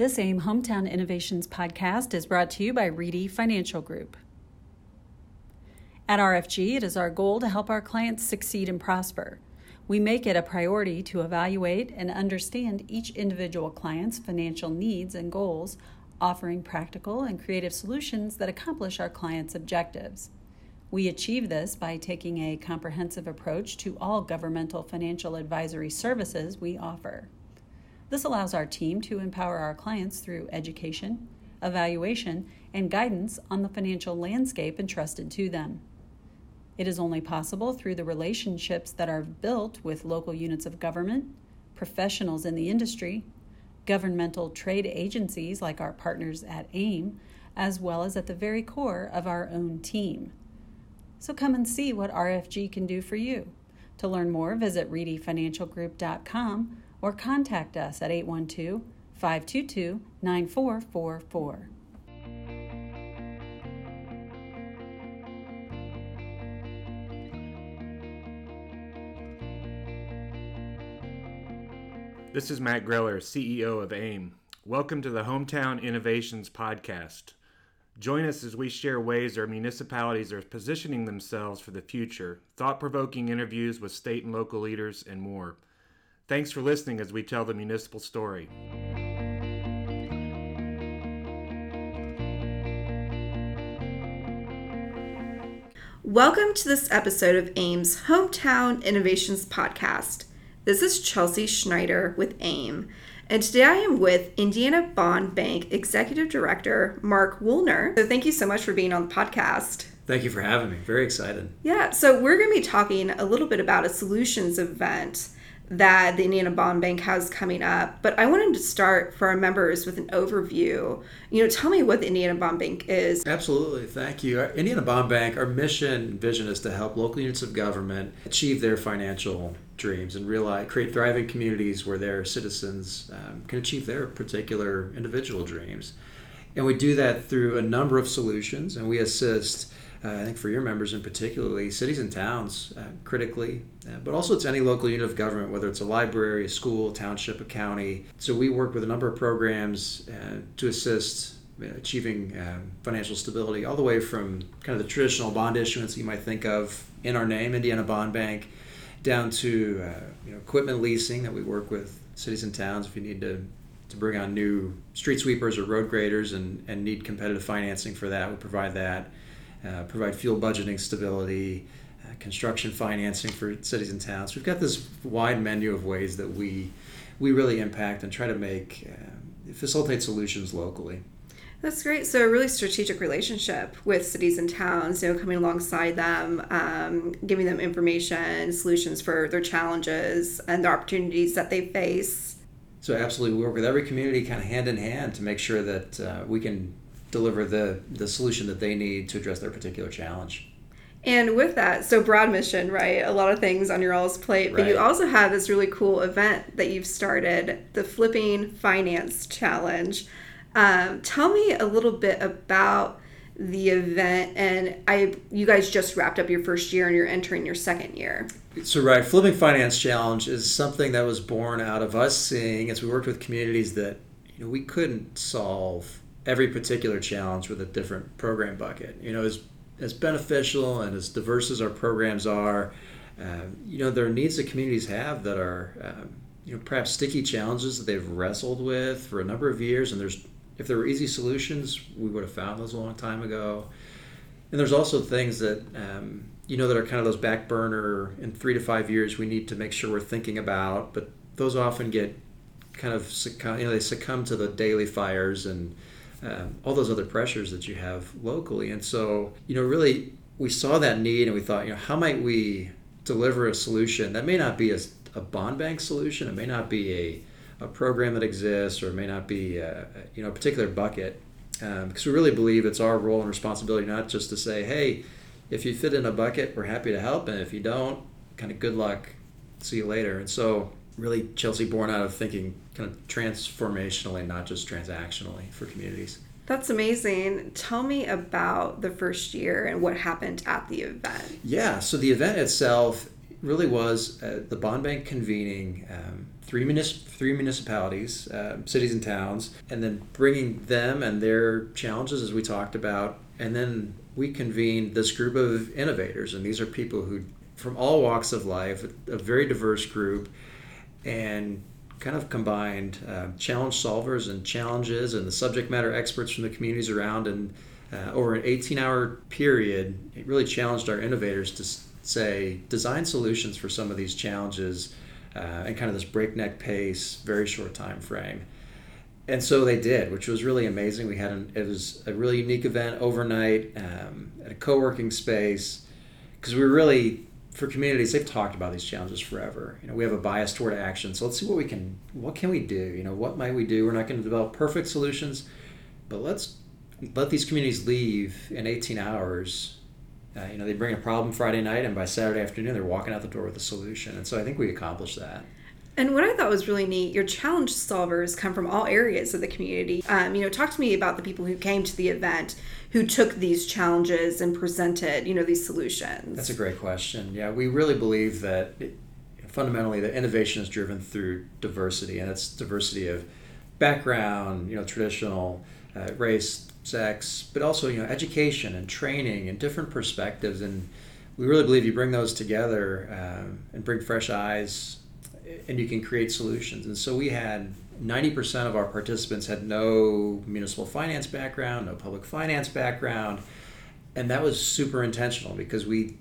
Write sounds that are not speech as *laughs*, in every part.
This AIM Hometown Innovations podcast is brought to you by Reedy Financial Group. At RFG, it is our goal to help our clients succeed and prosper. We make it a priority to evaluate and understand each individual client's financial needs and goals, offering practical and creative solutions that accomplish our clients' objectives. We achieve this by taking a comprehensive approach to all governmental financial advisory services we offer. This allows our team to empower our clients through education, evaluation, and guidance on the financial landscape entrusted to them. It is only possible through the relationships that are built with local units of government, professionals in the industry, governmental trade agencies like our partners at AIM, as well as at the very core of our own team. So come and see what RFG can do for you. To learn more, visit reedyfinancialgroup.com or contact us at 812 522 9444. This is Matt Greller, CEO of AIM. Welcome to the Hometown Innovations Podcast. Join us as we share ways our municipalities are positioning themselves for the future, thought provoking interviews with state and local leaders, and more. Thanks for listening as we tell the municipal story. Welcome to this episode of AIM's Hometown Innovations Podcast. This is Chelsea Schneider with AIM, and today I am with Indiana Bond Bank Executive Director Mark Wuellner. So, thank you so much for being on the podcast. Thank you for having me. Very excited. Yeah, so we're going to be talking a little bit about a solutions event that the Indiana Bond Bank has coming up. But I wanted to start for our members with an overview. You know, tell me what the Indiana Bond Bank is. Absolutely, thank you. Our Indiana Bond Bank, our mission vision is to help local units of government achieve their financial dreams and realize create thriving communities where their citizens um, can achieve their particular individual dreams. And we do that through a number of solutions, and we assist uh, I think for your members in particularly, cities and towns uh, critically, uh, but also it's any local unit of government, whether it's a library, a school, township, a county. So we work with a number of programs uh, to assist achieving um, financial stability, all the way from kind of the traditional bond issuance you might think of in our name, Indiana Bond Bank, down to uh, you know, equipment leasing that we work with cities and towns if you need to to bring on new street sweepers or road graders and, and need competitive financing for that, we provide that uh, provide fuel budgeting stability, uh, construction financing for cities and towns. We've got this wide menu of ways that we we really impact and try to make uh, facilitate solutions locally. That's great. So a really strategic relationship with cities and towns, you know, coming alongside them, um, giving them information, solutions for their challenges and the opportunities that they face. So absolutely, we work with every community kind of hand in hand to make sure that uh, we can deliver the the solution that they need to address their particular challenge. And with that, so broad mission, right? A lot of things on your all's plate, but right. you also have this really cool event that you've started, the Flipping Finance Challenge. Um, tell me a little bit about the event, and I, you guys just wrapped up your first year, and you're entering your second year. So right, Flipping Finance Challenge is something that was born out of us seeing as we worked with communities that you know we couldn't solve every particular challenge with a different program bucket. You know, as as beneficial and as diverse as our programs are, um, you know, there are needs that communities have that are, um, you know, perhaps sticky challenges that they've wrestled with for a number of years. And there's, if there were easy solutions, we would have found those a long time ago. And there's also things that, um, you know, that are kind of those back burner in three to five years we need to make sure we're thinking about, but those often get kind of succumb, you know, they succumb to the daily fires and um, all those other pressures that you have locally. And so, you know, really, we saw that need and we thought, you know, how might we deliver a solution that may not be a, a bond bank solution, it may not be a, a program that exists, or it may not be a, you know a particular bucket, um, because we really believe it's our role and responsibility not just to say, hey, if you fit in a bucket, we're happy to help, and if you don't, kind of good luck, see you later. And so really Chelsea born out of thinking kind of transformationally, not just transactionally for communities. That's amazing. Tell me about the first year and what happened at the event. Yeah, so the event itself really was uh, the bond bank convening um, three, munis- three municipalities, uh, cities and towns, and then bringing them and their challenges, as we talked about. And then we convened this group of innovators, and these are people who, from all walks of life, a very diverse group, and kind of combined uh, challenge solvers and challenges and the subject matter experts from the communities around. And uh, over an 18 hour period, it really challenged our innovators to say, design solutions for some of these challenges uh, and kind of this breakneck pace, very short time frame. And so they did, which was really amazing. We had an, it was a really unique event overnight um, at a co-working space because we really for communities they've talked about these challenges forever. You know we have a bias toward action so let's see what we can what can we do? You know what might we do? We're not going to develop perfect solutions but let's let these communities leave in 18 hours. Uh, you know they bring a problem friday night and by saturday afternoon they're walking out the door with a solution and so i think we accomplished that and what I thought was really neat, your challenge solvers come from all areas of the community. Um, you know, talk to me about the people who came to the event who took these challenges and presented, you know, these solutions. That's a great question. Yeah, we really believe that it, fundamentally the innovation is driven through diversity, and it's diversity of background, you know, traditional uh, race, sex, but also you know education and training and different perspectives. And we really believe you bring those together um, and bring fresh eyes and you can create solutions. And so we had 90% of our participants had no municipal finance background, no public finance background. And that was super intentional because we,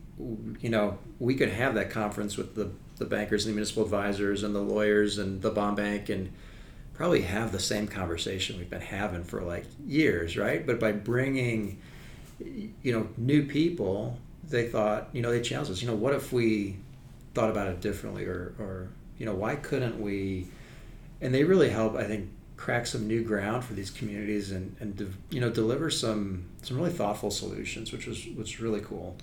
you know, we could have that conference with the, the bankers and the municipal advisors and the lawyers and the bond bank and probably have the same conversation we've been having for like years, right? But by bringing, you know, new people, they thought, you know, they challenged us, you know, what if we thought about it differently or, or you know, why couldn't we? And they really help, I think, crack some new ground for these communities and, and you know deliver some some really thoughtful solutions, which was which really cool.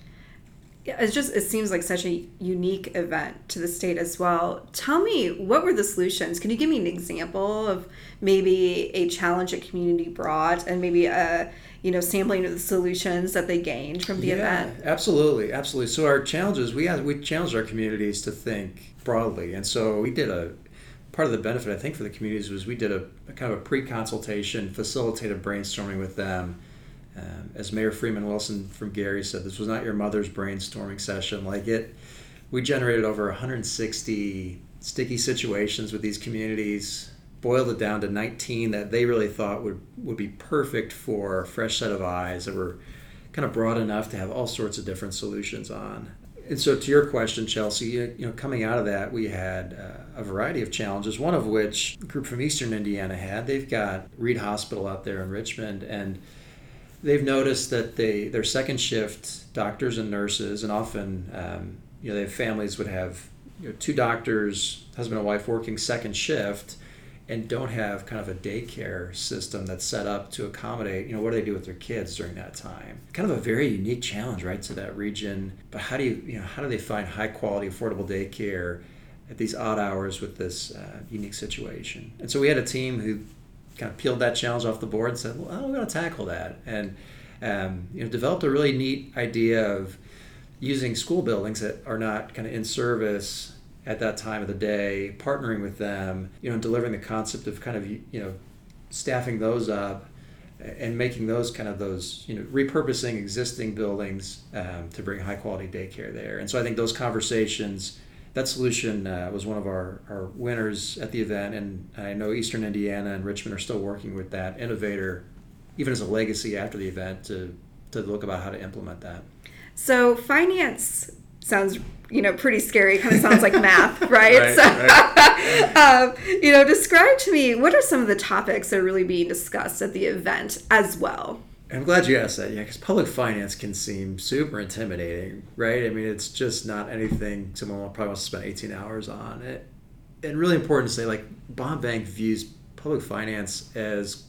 It's just it seems like such a unique event to the state as well. Tell me, what were the solutions? Can you give me an example of maybe a challenge a community brought, and maybe a you know sampling of the solutions that they gained from the yeah, event? Absolutely, absolutely. So our challenges, we had, we challenged our communities to think broadly. And so we did a part of the benefit I think for the communities was we did a, a kind of a pre-consultation, facilitated brainstorming with them. Um, as Mayor Freeman Wilson from Gary said, this was not your mother's brainstorming session. Like it, we generated over 160 sticky situations with these communities, boiled it down to 19 that they really thought would would be perfect for a fresh set of eyes that were kind of broad enough to have all sorts of different solutions on and so to your question, Chelsea, you know, coming out of that, we had uh, a variety of challenges. One of which a group from Eastern Indiana had. They've got Reid Hospital out there in Richmond, and they've noticed that they their second shift doctors and nurses, and often um, you know they have families would have you know, two doctors, husband and wife working second shift and don't have kind of a daycare system that's set up to accommodate, you know, what do they do with their kids during that time? Kind of a very unique challenge, right, to that region. But how do you, you know, how do they find high quality, affordable daycare at these odd hours with this uh, unique situation? And so we had a team who kind of peeled that challenge off the board and said, well, we're going to tackle that. And, um, you know, developed a really neat idea of using school buildings that are not kind of in service at that time of the day, partnering with them, you know, delivering the concept of kind of you know staffing those up and making those kind of those you know repurposing existing buildings um, to bring high quality daycare there. And so I think those conversations. That solution uh, was one of our, our winners at the event, and I know Eastern Indiana and Richmond are still working with that innovator, even as a legacy after the event, to, to look about how to implement that. So, finance sounds you know pretty scary kind of sounds like math *laughs* right, right, so right. *laughs* um, you know describe to me what are some of the topics that are really being discussed at the event as well i'm glad you asked that yeah because public finance can seem super intimidating right? I mean it's just not anything someone will probably to spend 18 hours on it. And really important to say like bond bank views public finance as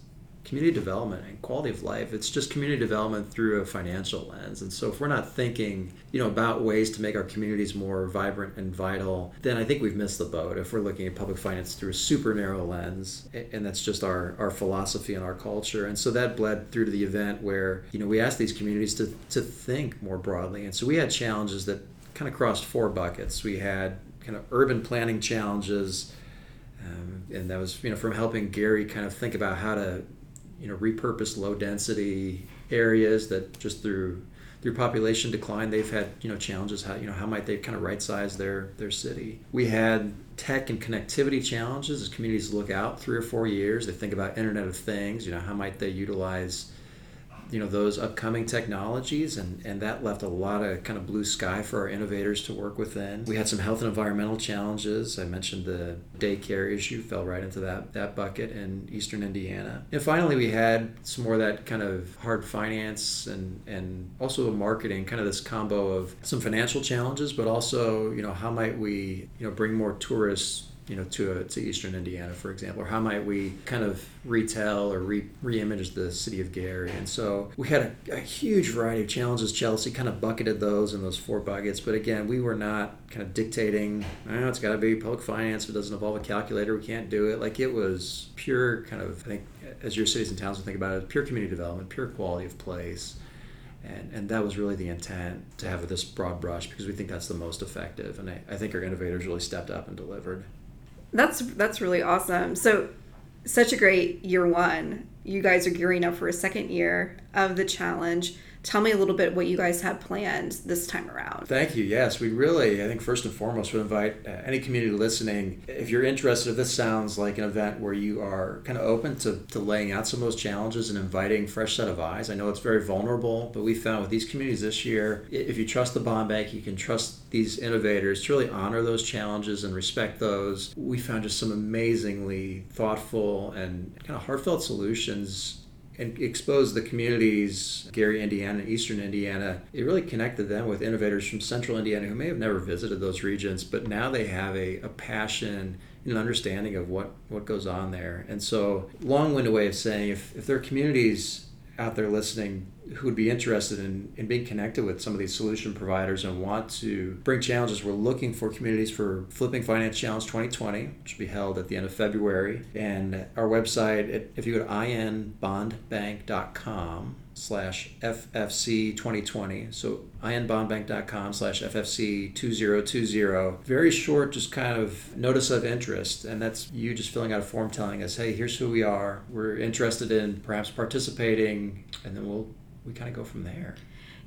community development and quality of life it's just community development through a financial lens. And so if we're not thinking you know about ways to make our communities more vibrant and vital then i think we've missed the boat if we're looking at public finance through a super narrow lens and that's just our our philosophy and our culture. And so that bled through to the event where you know we asked these communities to to think more broadly. And so we had challenges that kind of crossed four buckets. We had kind of urban planning challenges Um, and that was you know from helping Gary kind of think about how to you know repurpose low density areas that just through through population decline they've had you know challenges. How you know how might they kind of right size their their city? We had tech and connectivity challenges as communities look out three or four years. They think about internet of things you know how might they utilize you know those upcoming technologies and and that left a lot of kind of blue sky for our innovators to work within. We had some health and environmental challenges. I mentioned the daycare issue fell right into that that bucket in eastern indiana. And finally we had some more of that kind of hard finance and and also marketing kind of this combo of some financial challenges but also you know how might we you know bring more tourists you know, to a, to Eastern Indiana, for example, or how might we kind of retell or re reimage the city of Gary? And so we had a, a, huge variety of challenges. Chelsea kind of bucketed those in those four buckets, but again, we were not kind of dictating. Oh, it's got to be public finance. If it doesn't involve a calculator, we can't do it. Like it was pure kind of. I think as your cities and towns would think about it, pure community development, pure quality of place. And, and that was really the intent to have this broad brush because we think that's the most effective. And I, I think our innovators really stepped up and delivered. That's that's really awesome. So such a great year one. You guys are gearing up for a second year of the challenge. Tell me a little bit what you guys have planned this time around. Thank you. Yes, we really, I think, first and foremost, would invite uh, any community listening, if you're interested, if this sounds like an event where you are kind of open to, to laying out some of those challenges and inviting fresh set of eyes. I know it's very vulnerable, but we found with these communities this year, if you trust the bond bank, you can trust these innovators to really honor those challenges and respect those. We found just some amazingly thoughtful and kind of heartfelt solutions and exposed the communities, Gary, Indiana, and Eastern Indiana. It really connected them with innovators from Central Indiana who may have never visited those regions, but now they have a, a passion and an understanding of what, what goes on there. And so, long winded way of saying if, if there are communities out there listening who would be interested in, in being connected with some of these solution providers and want to bring challenges, we're looking for communities for Flipping Finance Challenge 2020, which will be held at the end of February. And our website, if you go to inbondbank.com slash FFC 2020, so inbondbank.com slash FFC 2020, very short, just kind of notice of interest. And that's you just filling out a form telling us, hey, here's who we are. We're interested in perhaps participating, and then we'll we kind of go from there.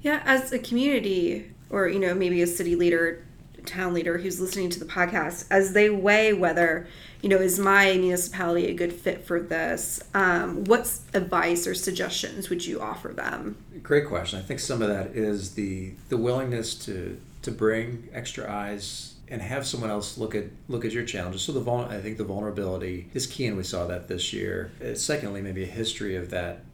Yeah, as a community or you know maybe a city leader, town leader who's listening to the podcast, as they weigh whether you know is my municipality a good fit for this, um, what advice or suggestions would you offer them? Great question. I think some of that is the the willingness to to bring extra eyes and have someone else look at look at your challenges. So the vul- I think the vulnerability is key, and we saw that this year. Uh, secondly, maybe a history of that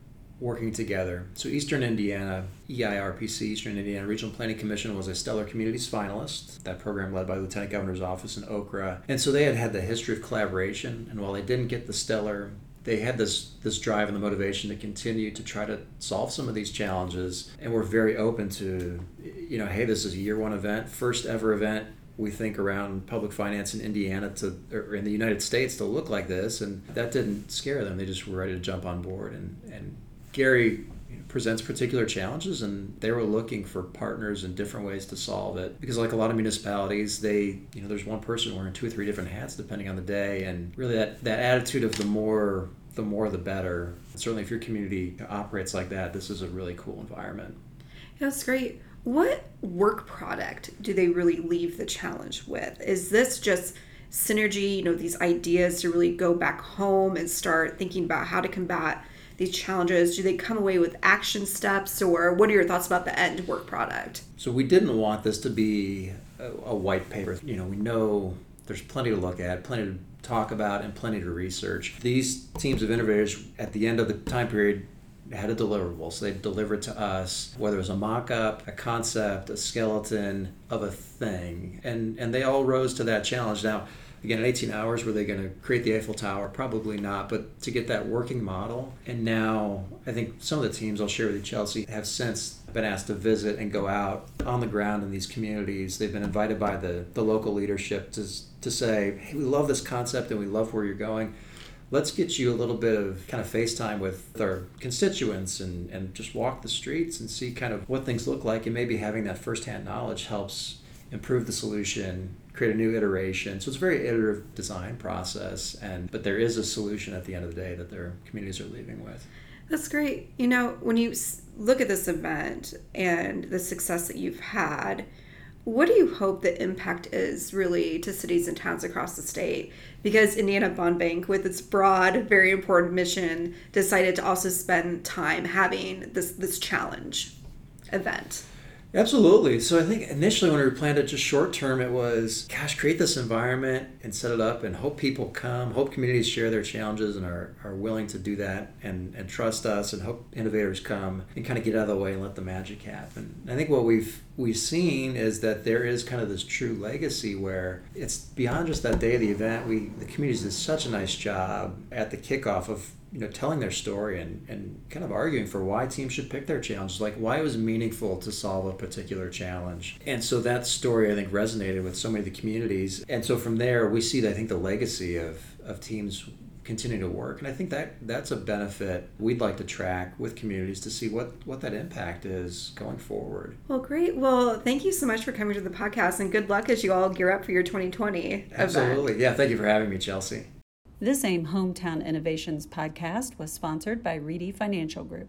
working together. So Eastern Indiana, EIRPC, Eastern Indiana Regional Planning Commission was a Stellar Communities finalist. That program led by Lieutenant Governor's office in OCRA. And so they had had the history of collaboration. And while they didn't get the Stellar, they had this this drive and the motivation to continue to try to solve some of these challenges. And we're very open to, you know, hey, this is a year one event, first ever event we think around public finance in Indiana to or in the United States to look like this, and that didn't scare them. They just were ready to jump on board and and Gary presents particular challenges and they were looking for partners and different ways to solve it. Because like a lot of municipalities they you know there's one person wearing two or three different hats depending on the day and really that that attitude of the more the more the better. Certainly if your community operates like that this is a really cool environment. That's great. What work product do they really leave the challenge with? Is this just synergy you know these ideas to really go back home and start thinking about how to combat these challenges? Do they come away with action steps, or what are your thoughts about the end work product? So we didn't want this to be a, a white paper. You know, we know there's plenty to look at, plenty to talk about, and plenty to research. These teams of innovators at the end of the time period had a deliverable. So they delivered to us, whether it was a mock up, a concept, a skeleton of a thing. And, and they all rose to that challenge. Now, again, in 18 hours, were they going to create the Eiffel Tower? Probably not, but to get that working model. And now, I think some of the teams I'll share with you, Chelsea, have since been asked to visit and go out on the ground in these communities. They've been invited by the, the local leadership to, to say, hey, we love this concept and we love where you're going. Let's get you a little bit of kind of FaceTime with our constituents and, and just walk the streets and see kind of what things look like. And maybe having that firsthand knowledge helps improve the solution, create a new iteration. So it's a very iterative design process, and but there is a solution at the end of the day that their communities are leaving with. That's great. You know, when you look at this event and the success that you've had, what do you hope the impact is really to cities and towns across the state? Because Indiana Bond Bank, with its broad, very important mission, decided to also spend time having this this challenge event. Absolutely. So I think initially when we planned it just short term, it was, gosh, create this environment and set it up and hope people come, hope communities share their challenges and are, are willing to do that and, and trust us and hope innovators come and kind of get out of the way and let the magic happen. I think what we've we've seen is that there is kind of this true legacy where it's beyond just that day of the event. We the communities did such a nice job at the kickoff of you know telling their story and, and kind of arguing for why teams should pick their challenges like why it was meaningful to solve a particular challenge. And so that story i think resonated with so many of the communities. And so from there we see i think the legacy of, of teams continue to work. And i think that that's a benefit we'd like to track with communities to see what what that impact is going forward. Well great. Well thank you so much for coming to the podcast and good luck as you all gear up for your 2020 absolutely event. yeah thank you for having me chelsea this AIM Hometown Innovations podcast was sponsored by Reedy Financial Group.